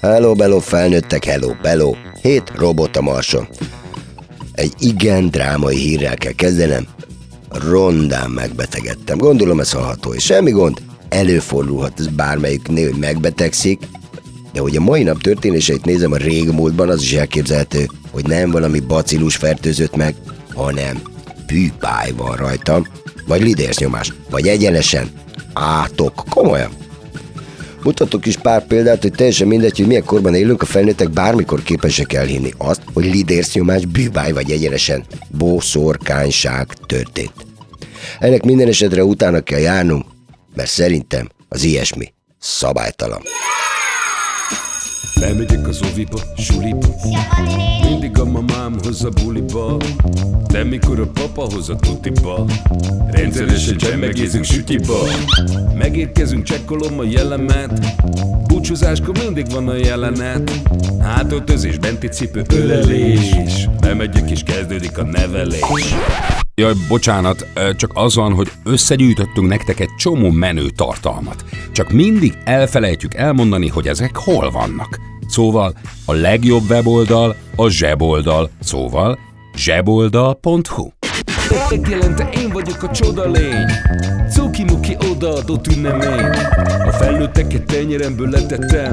Hello, bello, felnőttek, hello, bello. Hét robot a marson. Egy igen drámai hírrel kell kezdenem. Rondán megbetegedtem. Gondolom ez hallható, és semmi gond. Előfordulhat ez bármelyiknél, hogy megbetegszik, de hogy a mai nap történéseit nézem a régmúltban, az is elképzelhető, hogy nem valami bacillus fertőzött meg, hanem pűpáj van rajtam, vagy lidérsznyomás, vagy egyenesen átok. Komolyan. Mutatok is pár példát, hogy teljesen mindegy, hogy milyen korban élünk, a felnőttek bármikor képesek elhinni azt, hogy lidérsznyomás, bűbáj vagy egyenesen bószorkányság történt. Ennek minden esetre utána kell járnunk, mert szerintem az ilyesmi szabálytalan. Bemegyek az oviba, suliba. Mindig a mamám hoz a buliba. De mikor a papa hoz a tutiba Rendszeresen csemmegézünk sütiba. Megérkezünk, csekkolom a jellemet. Búcsúzáskor mindig van a jelenet. Hátöltözés, benti cipő, ölelés. Bemegyek és kezdődik a nevelés. Jaj, bocsánat, csak az van, hogy összegyűjtöttünk nektek egy csomó menő tartalmat. Csak mindig elfelejtjük elmondani, hogy ezek hol vannak. Szóval a legjobb weboldal a zseboldal, szóval zseboldal.hu. Megjelente én vagyok a csoda lény. Cuki-muki odaadott ünnemény. A felnőtteket tenyeremből letettem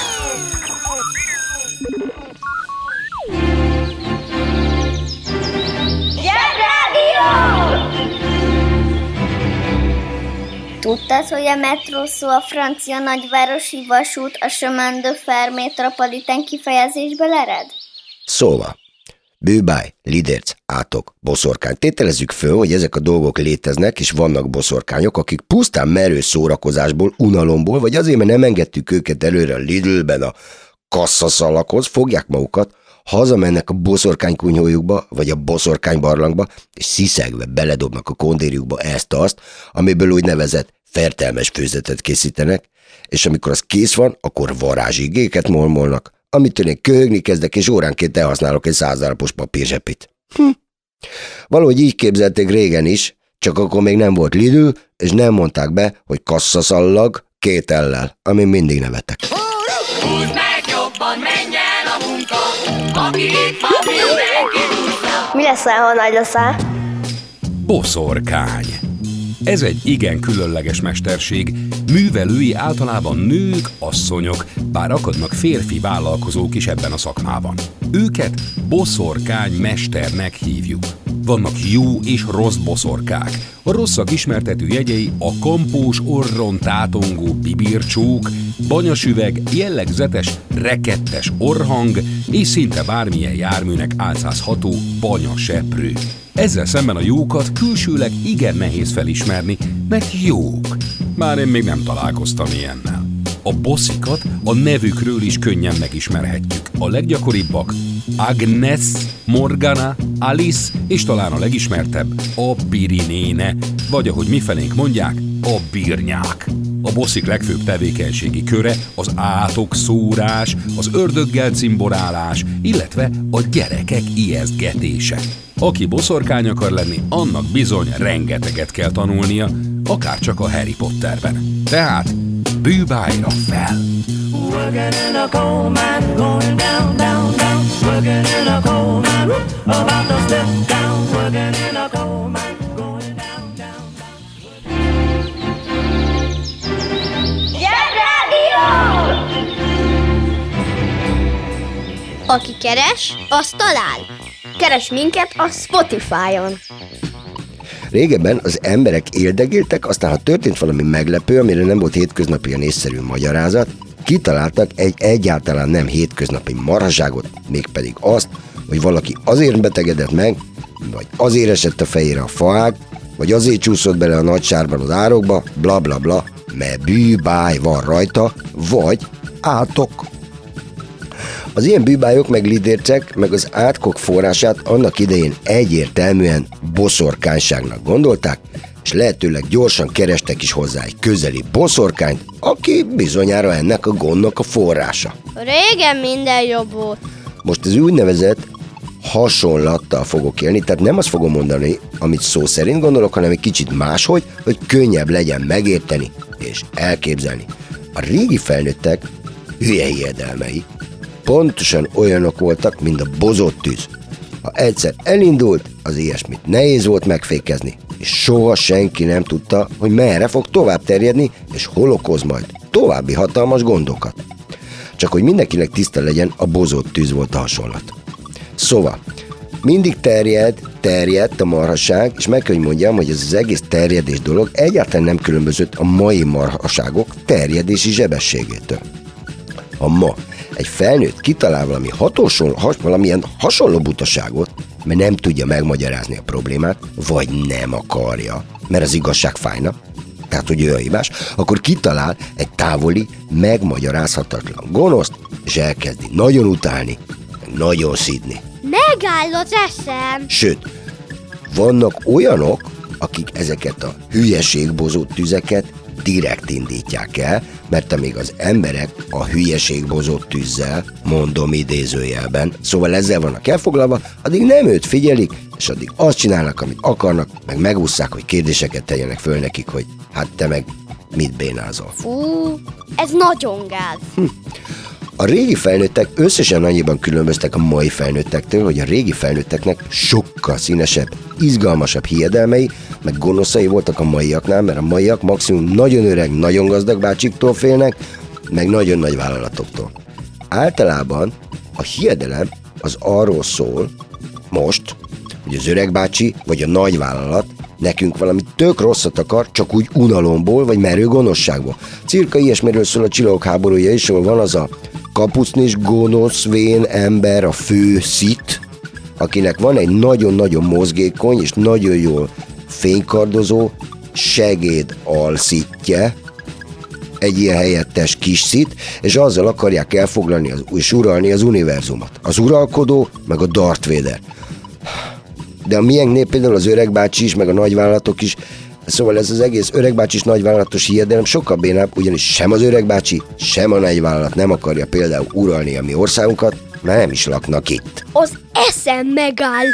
Tudtad, hogy a metró szó a francia nagyvárosi vasút a chemin fer métropolitán kifejezésből ered? Szóval, bűbáj, lidérc, átok, boszorkány. Tételezzük föl, hogy ezek a dolgok léteznek, és vannak boszorkányok, akik pusztán merő szórakozásból, unalomból, vagy azért, mert nem engedtük őket előre a Lidlben a kasszaszalakhoz, fogják magukat, hazamennek a boszorkánykunyhójukba, vagy a boszorkány barlangba, és sziszegve beledobnak a kondérjukba ezt-azt, amiből úgy nevezett fertelmes főzetet készítenek, és amikor az kész van, akkor varázsigéket molmolnak, amitől én köhögni kezdek, és óránként elhasználok egy százdarabos papírzsepit. Hm. Valahogy így képzelték régen is, csak akkor még nem volt Lidl, és nem mondták be, hogy kasszaszallag két ellel, amin mindig nevetek. Húzd meg jobban, menj el a munka, aki itt van, mindenki ha nagy leszel? Boszorkány. Ez egy igen különleges mesterség. Művelői általában nők, asszonyok, bár akadnak férfi vállalkozók is ebben a szakmában. Őket boszorkány mesternek hívjuk. Vannak jó és rossz boszorkák. A rosszak ismertető jegyei a kampós orron tátongó bibircsók, banyasüveg, jellegzetes, rekettes orhang és szinte bármilyen járműnek álcázható banyaseprő. Ezzel szemben a jókat külsőleg igen nehéz felismerni, mert jók. Bár én még nem találkoztam ilyennel. A bosszikat a nevükről is könnyen megismerhetjük. A leggyakoribbak Agnes, Morgana, Alice és talán a legismertebb a Pirinéne, vagy ahogy mifelénk mondják, a birnyák. A bosszik legfőbb tevékenységi köre az átok szórás, az ördöggel cimborálás, illetve a gyerekek ijesztgetése. Aki boszorkány akar lenni, annak bizony rengeteget kell tanulnia, akár csak a Harry Potterben. Tehát bűbájra fel! Working in a coal mine, going down, down, down. Working in a coal mine, whoop, about to step down. Working in a coal mine, going down, down. Aki keres, az talál. Keres minket a Spotify-on. Régebben az emberek éldegéltek, aztán ha történt valami meglepő, amire nem volt hétköznapi észszerű magyarázat, kitaláltak egy egyáltalán nem hétköznapi marhaságot, mégpedig azt, hogy valaki azért betegedett meg, vagy azért esett a fejére a faág, vagy azért csúszott bele a nagy sárban az árokba, bla bla bla, mert bűbáj van rajta, vagy átok. Az ilyen bűbájok meg lidércek, meg az átkok forrását annak idején egyértelműen boszorkányságnak gondolták, és lehetőleg gyorsan kerestek is hozzá egy közeli boszorkányt, aki bizonyára ennek a gondnak a forrása. Régen minden jobb volt. Most az úgynevezett hasonlattal fogok élni, tehát nem azt fogom mondani, amit szó szerint gondolok, hanem egy kicsit máshogy, hogy könnyebb legyen megérteni és elképzelni. A régi felnőttek hülye hiedelmei pontosan olyanok voltak, mint a bozott tűz. Ha egyszer elindult, az ilyesmit nehéz volt megfékezni, és soha senki nem tudta, hogy merre fog tovább terjedni, és hol okoz majd további hatalmas gondokat. Csak hogy mindenkinek tiszta legyen, a bozott tűz volt a hasonlat. Szóval, mindig terjed, terjedt a marhaság, és meg kell, hogy mondjam, hogy ez az egész terjedés dolog egyáltalán nem különbözött a mai marhaságok terjedési zsebességétől. Ha ma egy felnőtt kitalál valami hatósol, has, valamilyen hasonló butaságot, mert nem tudja megmagyarázni a problémát, vagy nem akarja, mert az igazság fájna, tehát hogy ő a hibás, akkor kitalál egy távoli, megmagyarázhatatlan gonoszt, és elkezdi nagyon utálni, nagyon szidni. Megáll az eszem. Sőt, vannak olyanok, akik ezeket a hülyeségbozott tüzeket direkt indítják el, mert amíg az emberek a hülyeségbozott tűzzel, mondom idézőjelben, szóval ezzel vannak elfoglalva, addig nem őt figyelik, és addig azt csinálnak, amit akarnak, meg megúszszák, hogy kérdéseket tegyenek föl nekik, hogy hát te meg mit bénázol. Fú, ez nagyon gáz. A régi felnőttek összesen annyiban különböztek a mai felnőttektől, hogy a régi felnőtteknek sokkal színesebb, izgalmasabb hiedelmei, meg gonoszai voltak a maiaknál, mert a maiak maximum nagyon öreg, nagyon gazdag bácsiktól félnek, meg nagyon nagy vállalatoktól. Általában a hiedelem az arról szól, most, hogy az öreg bácsi vagy a nagy vállalat nekünk valami tök rosszat akar, csak úgy unalomból vagy merő gonoszságból. Cirka ilyesmiről szól a csillagok háborúja is, ahol van az a kapucnis gonosz vén ember, a fő szit, akinek van egy nagyon-nagyon mozgékony és nagyon jól fénykardozó segéd alszitje, egy ilyen helyettes kis szit, és azzal akarják elfoglalni az, és uralni az univerzumot. Az uralkodó, meg a Darth Vader. De a miénknél például az öregbácsi is, meg a nagyvállalatok is, szóval ez az egész öregbácsis nagyvállalatos hiedelem sokkal bénább, ugyanis sem az öregbácsi, sem a nagyvállalat nem akarja például uralni a mi országunkat, mert nem is laknak itt. Az eszem megáll.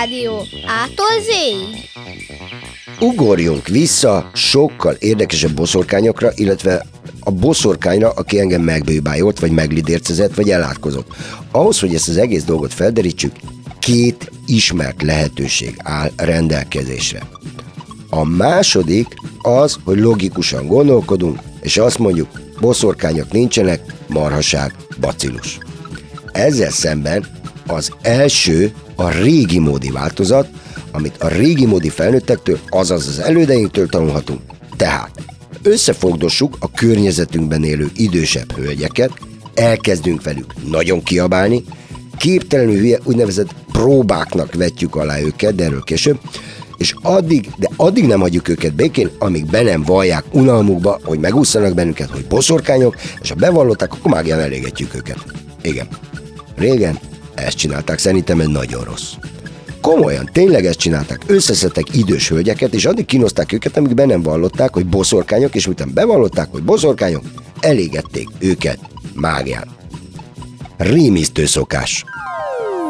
Zsebrádió. Ától. Ugorjunk vissza sokkal érdekesebb boszorkányokra, illetve a boszorkányra, aki engem megbőbájolt, vagy meglidércezett, vagy elátkozott. Ahhoz, hogy ezt az egész dolgot felderítsük, két ismert lehetőség áll rendelkezésre. A második az, hogy logikusan gondolkodunk, és azt mondjuk, boszorkányok nincsenek, marhaság, bacillus. Ezzel szemben az első a régi módi változat, amit a régi módi felnőttektől, azaz az elődeinktől tanulhatunk. Tehát összefogdossuk a környezetünkben élő idősebb hölgyeket, elkezdünk velük nagyon kiabálni, képtelenül hülye úgynevezett próbáknak vetjük alá őket, de erről később, és addig, de addig nem hagyjuk őket békén, amíg be nem vallják unalmukba, hogy megúszanak bennünket, hogy boszorkányok, és ha bevallották, akkor mágián elégetjük őket. Igen. Régen ezt csinálták, szerintem ez nagyon rossz. Komolyan, tényleg ezt csinálták. Összeszedtek idős hölgyeket, és addig kínozták őket, amíg be nem vallották, hogy boszorkányok, és utána bevallották, hogy boszorkányok, elégették őket mágián. Rémisztő szokás.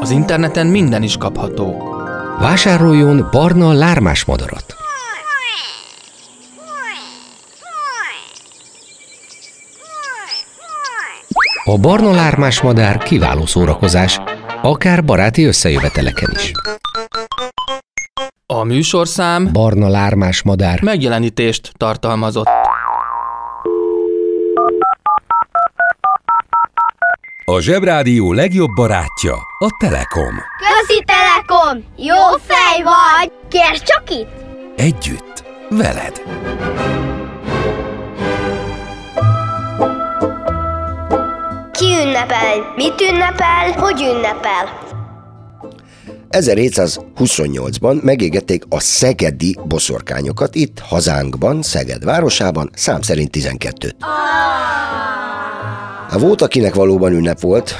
Az interneten minden is kapható. Vásároljon barna lármás madarat. A barna lármás madár kiváló szórakozás, akár baráti összejöveteleken is. A műsorszám Barna lármás madár. megjelenítést tartalmazott. A Zsebrádió legjobb barátja a Telekom. Közi Telekom! Jó fej vagy! Kérd csak itt! Együtt, veled. Ki ünnepel? Mit ünnepel? Hogy ünnepel? 1728-ban megégették a szegedi boszorkányokat itt, hazánkban, Szeged városában, szám szerint 12-t. Hát volt, akinek valóban ünnep volt,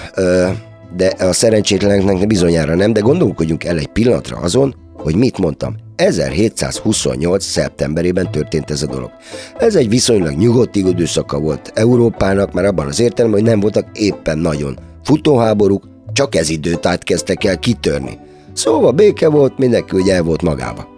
de a szerencsétleneknek bizonyára nem, de gondolkodjunk el egy pillanatra azon, hogy mit mondtam. 1728. szeptemberében történt ez a dolog. Ez egy viszonylag nyugodt időszaka volt Európának, mert abban az értelemben, hogy nem voltak éppen nagyon futóháborúk, csak ez időt kezdtek el kitörni. Szóval béke volt, mindenki ugye el volt magába.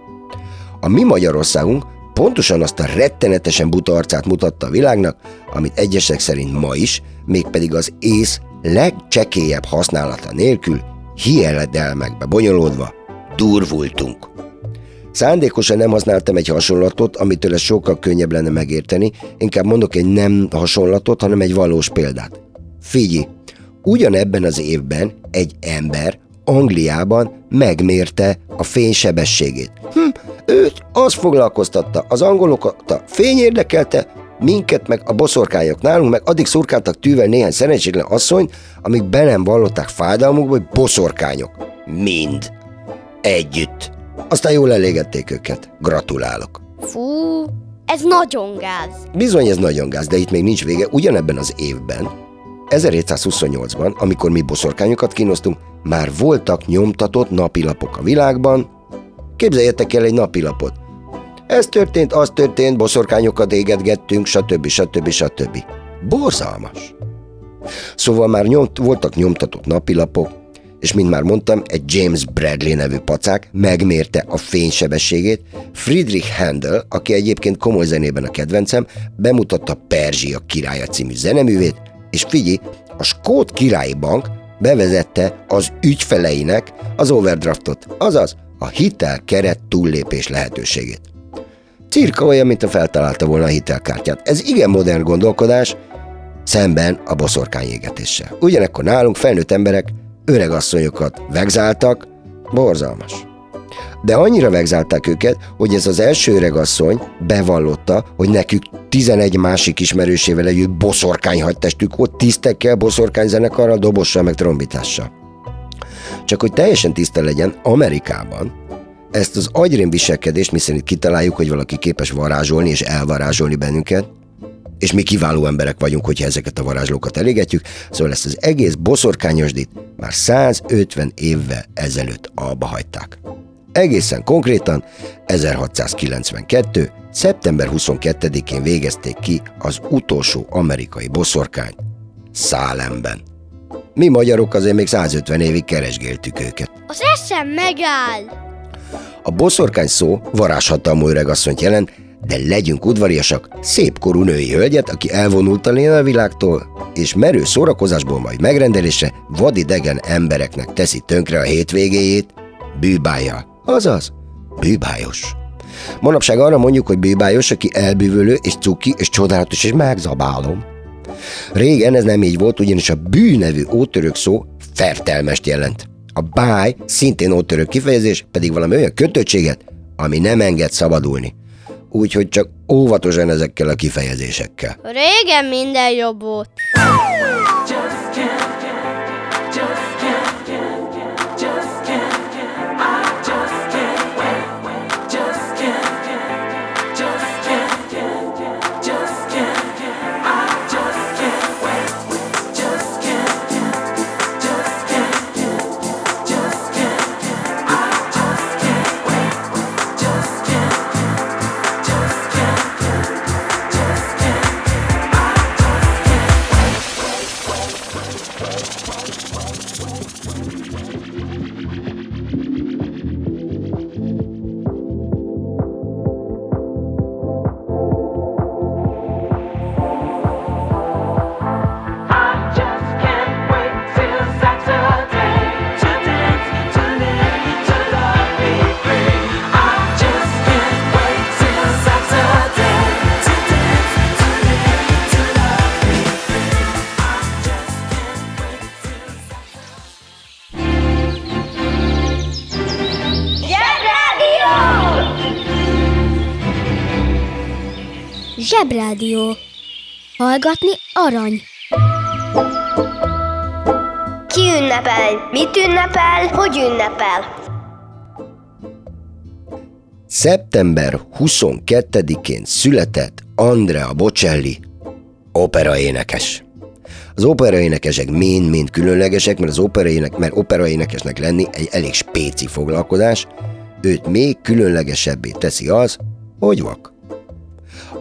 A mi Magyarországunk pontosan azt a rettenetesen buta arcát mutatta a világnak, amit egyesek szerint ma is, mégpedig az ész legcsekélyebb használata nélkül, hieledelmekbe bonyolódva, durvultunk. Szándékosan nem használtam egy hasonlatot, amitől ez sokkal könnyebb lenne megérteni, inkább mondok egy nem hasonlatot, hanem egy valós példát. Figyelj, ugyanebben az évben egy ember Angliában megmérte a fénysebességét. Hm, őt az foglalkoztatta, az angolokat a fény érdekelte, minket meg a boszorkányok nálunk, meg addig szurkáltak tűvel néhány szerencsétlen asszony, amíg be nem vallották fájdalmukba, hogy boszorkányok. Mind. Együtt. Aztán jól elégették őket. Gratulálok. Fú, ez nagyon gáz. Bizony ez nagyon gáz, de itt még nincs vége. Ugyanebben az évben, 1728-ban, amikor mi boszorkányokat kínoztunk, már voltak nyomtatott napilapok a világban. Képzeljetek el egy napilapot. Ez történt, az történt, boszorkányokat égetgettünk, stb. stb. stb. Borzalmas. Szóval már nyomt, voltak nyomtatott napilapok, és mint már mondtam, egy James Bradley nevű pacák megmérte a fénysebességét. Friedrich Handel, aki egyébként komoly zenében a kedvencem, bemutatta Perzsia királya című zeneművét, és figyelj, a Skót Királyi Bank bevezette az ügyfeleinek az overdraftot, azaz a hitel keret túllépés lehetőségét. Cirka olyan, mint a feltalálta volna a hitelkártyát. Ez igen modern gondolkodás, szemben a boszorkányégetéssel. Ugyanekkor nálunk felnőtt emberek öregasszonyokat vegzáltak, borzalmas. De annyira vegzálták őket, hogy ez az első öregasszony bevallotta, hogy nekük 11 másik ismerősével együtt boszorkány hadtestük volt, tisztekkel, boszorkány zenekarral, dobossal, meg trombitással. Csak hogy teljesen tiszta legyen, Amerikában ezt az agyrém viselkedést, miszerint kitaláljuk, hogy valaki képes varázsolni és elvarázsolni bennünket, és mi kiváló emberek vagyunk, hogyha ezeket a varázslókat elégetjük, szóval ezt az egész boszorkányosdit már 150 évvel ezelőtt alba hagyták. Egészen konkrétan 1692. szeptember 22-én végezték ki az utolsó amerikai boszorkányt Szálemben. Mi magyarok azért még 150 évig keresgéltük őket. Az eszem megáll. A boszorkány szó varázshatalmú öregasszonyt jelent, de legyünk udvariasak, szép korú női hölgyet, aki elvonult a világtól, és merő szórakozásból majd megrendelésre vadidegen embereknek teszi tönkre a hétvégéjét, bűbája, azaz, bűbájos. Manapság arra mondjuk, hogy bűbájos, aki elbűvölő és cuki és csodálatos és megzabálom. Régen ez nem így volt, ugyanis a bű nevű ótörök szó fertelmest jelent. A báj szintén ótörök kifejezés, pedig valami olyan kötöttséget, ami nem enged szabadulni. Úgyhogy csak óvatosan ezekkel a kifejezésekkel. Régen minden jobb volt. Zsebrádió. Hallgatni arany. Ki ünnepel? Mit ünnepel? Hogy ünnepel? Szeptember 22-én született Andrea Bocelli, operaénekes. Az operaénekesek mind-mind különlegesek, mert az operaének, mert operaénekesnek lenni egy elég spéci foglalkozás, őt még különlegesebbé teszi az, hogy vak.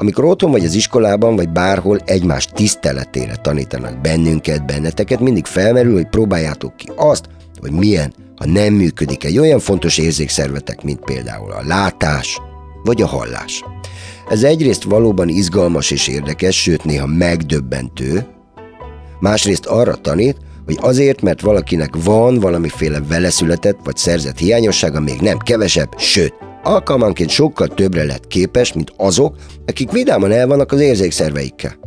Amikor otthon vagy az iskolában, vagy bárhol egymás tiszteletére tanítanak bennünket, benneteket, mindig felmerül, hogy próbáljátok ki azt, hogy milyen, ha nem működik egy olyan fontos érzékszervetek, mint például a látás vagy a hallás. Ez egyrészt valóban izgalmas és érdekes, sőt néha megdöbbentő, másrészt arra tanít, hogy azért, mert valakinek van valamiféle veleszületett vagy szerzett hiányossága, még nem kevesebb, sőt, alkalmanként sokkal többre lett képes, mint azok, akik vidáman el vannak az érzékszerveikkel.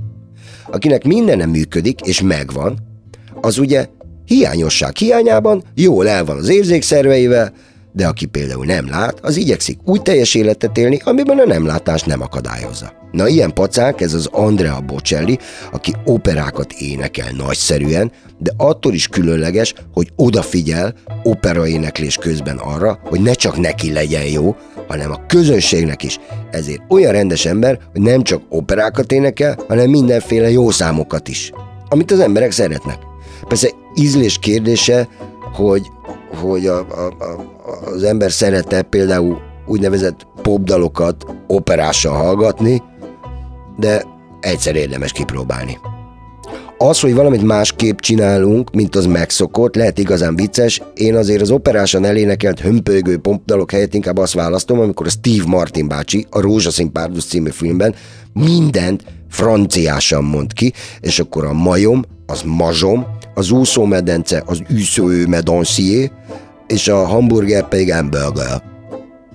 Akinek minden nem működik és megvan, az ugye hiányosság hiányában jól el van az érzékszerveivel, de aki például nem lát, az igyekszik úgy teljes életet élni, amiben a nem látás nem akadályozza. Na ilyen pacák ez az Andrea Bocelli, aki operákat énekel nagyszerűen, de attól is különleges, hogy odafigyel operaéneklés közben arra, hogy ne csak neki legyen jó, hanem a közönségnek is. Ezért olyan rendes ember, hogy nem csak operákat énekel, hanem mindenféle jó számokat is, amit az emberek szeretnek. Persze ízlés kérdése, hogy, hogy a, a, a, az ember szerette például úgynevezett popdalokat operással hallgatni, de egyszer érdemes kipróbálni. Az, hogy valamit másképp csinálunk, mint az megszokott, lehet igazán vicces. Én azért az operásan elénekelt hömpölygő pompdalok helyett inkább azt választom, amikor a Steve Martin bácsi a Rózsaszín Párduc című filmben mindent franciásan mond ki, és akkor a majom, az mazsom, az úszómedence, az üsző medancier, és a hamburger pedig hamburger.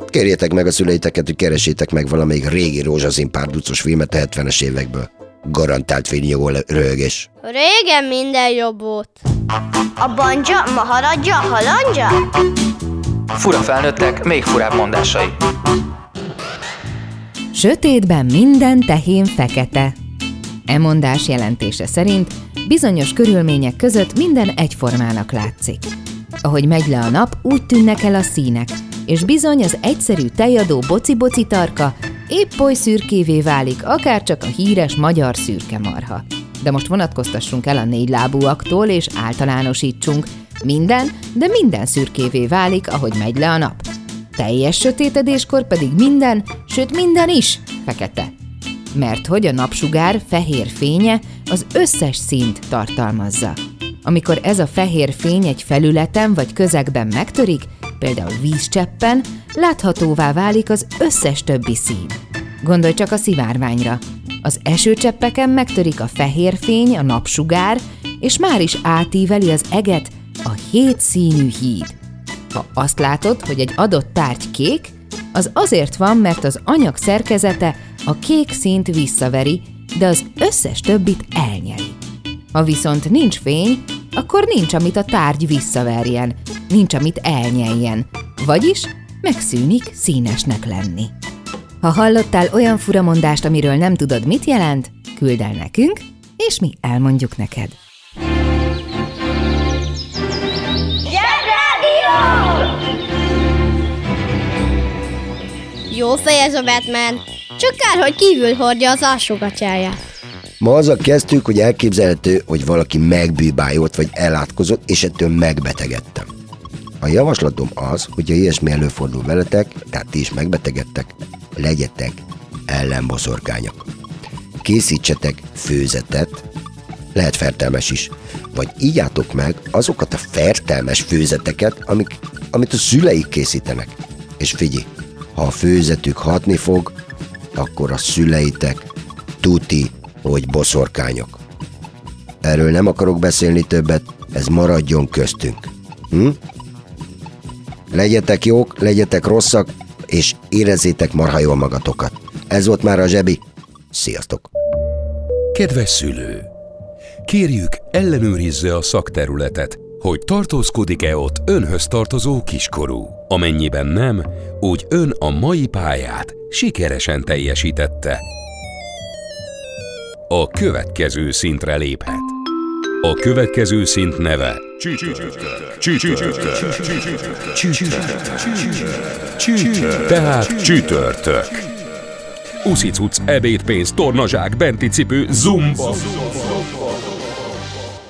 Kérjétek meg a szüleiteket, hogy keresétek meg valamelyik régi rózsaszín párducos filmet a 70-es évekből. Garantált fénynyugó röhögés. Régen minden jobb volt. A banja, maharadja, halandja? Fura felnőttek, még furább mondásai. Sötétben minden tehén fekete. E mondás jelentése szerint bizonyos körülmények között minden egyformának látszik. Ahogy megy le a nap, úgy tűnnek el a színek, és bizony az egyszerű tejadó boci-boci tarka épp oly szürkévé válik, akár csak a híres magyar szürke marha. De most vonatkoztassunk el a négy lábúaktól, és általánosítsunk. Minden, de minden szürkévé válik, ahogy megy le a nap. Teljes sötétedéskor pedig minden, sőt minden is fekete. Mert hogy a napsugár fehér fénye az összes színt tartalmazza. Amikor ez a fehér fény egy felületen vagy közegben megtörik, például vízcseppen, láthatóvá válik az összes többi szín. Gondolj csak a szivárványra. Az esőcseppeken megtörik a fehér fény, a napsugár, és már is átíveli az eget a hét színű híd. Ha azt látod, hogy egy adott tárgy kék, az azért van, mert az anyag szerkezete a kék színt visszaveri, de az összes többit elnyeli. Ha viszont nincs fény, akkor nincs, amit a tárgy visszaverjen, nincs, amit elnyeljen, vagyis megszűnik színesnek lenni. Ha hallottál olyan furamondást, amiről nem tudod, mit jelent, küld el nekünk, és mi elmondjuk neked. Jó fej ez a Batman. Csak kár, hogy kívül hordja az alsógatyáját. Ma azzal kezdtük, hogy elképzelhető, hogy valaki megbűbájolt vagy elátkozott, és ettől megbetegedtem. A javaslatom az, hogyha ilyesmi előfordul veletek, tehát ti is megbetegedtek, legyetek ellenboszorkányok. Készítsetek főzetet, lehet fertelmes is, vagy ígyátok meg azokat a fertelmes főzeteket, amik, amit a szüleik készítenek. És figyelj, ha a főzetük hatni fog, akkor a szüleitek tuti, hogy boszorkányok. Erről nem akarok beszélni többet, ez maradjon köztünk. Hm? Legyetek jók, legyetek rosszak, és érezzétek marha jól magatokat. Ez volt már a zsebi. Sziasztok! Kedves szülő! Kérjük, ellenőrizze a szakterületet, hogy tartózkodik-e ott önhöz tartozó kiskorú. Amennyiben nem, úgy ön a mai pályát sikeresen teljesítette. A következő szintre léphet. A következő szint neve Csütörtök. Tehát csütörtök. Uszicuc, ebédpénz, tornazsák, benti cipő, zumba.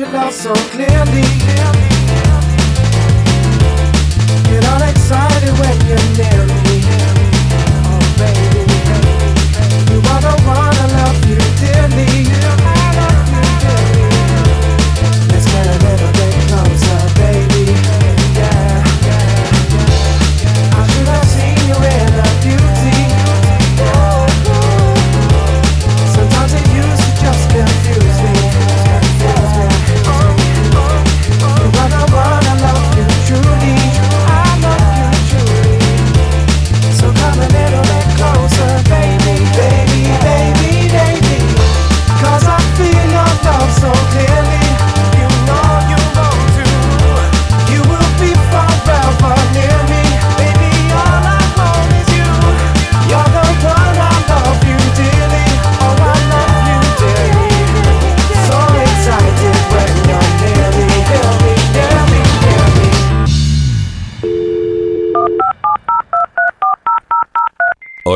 Your love so clearly.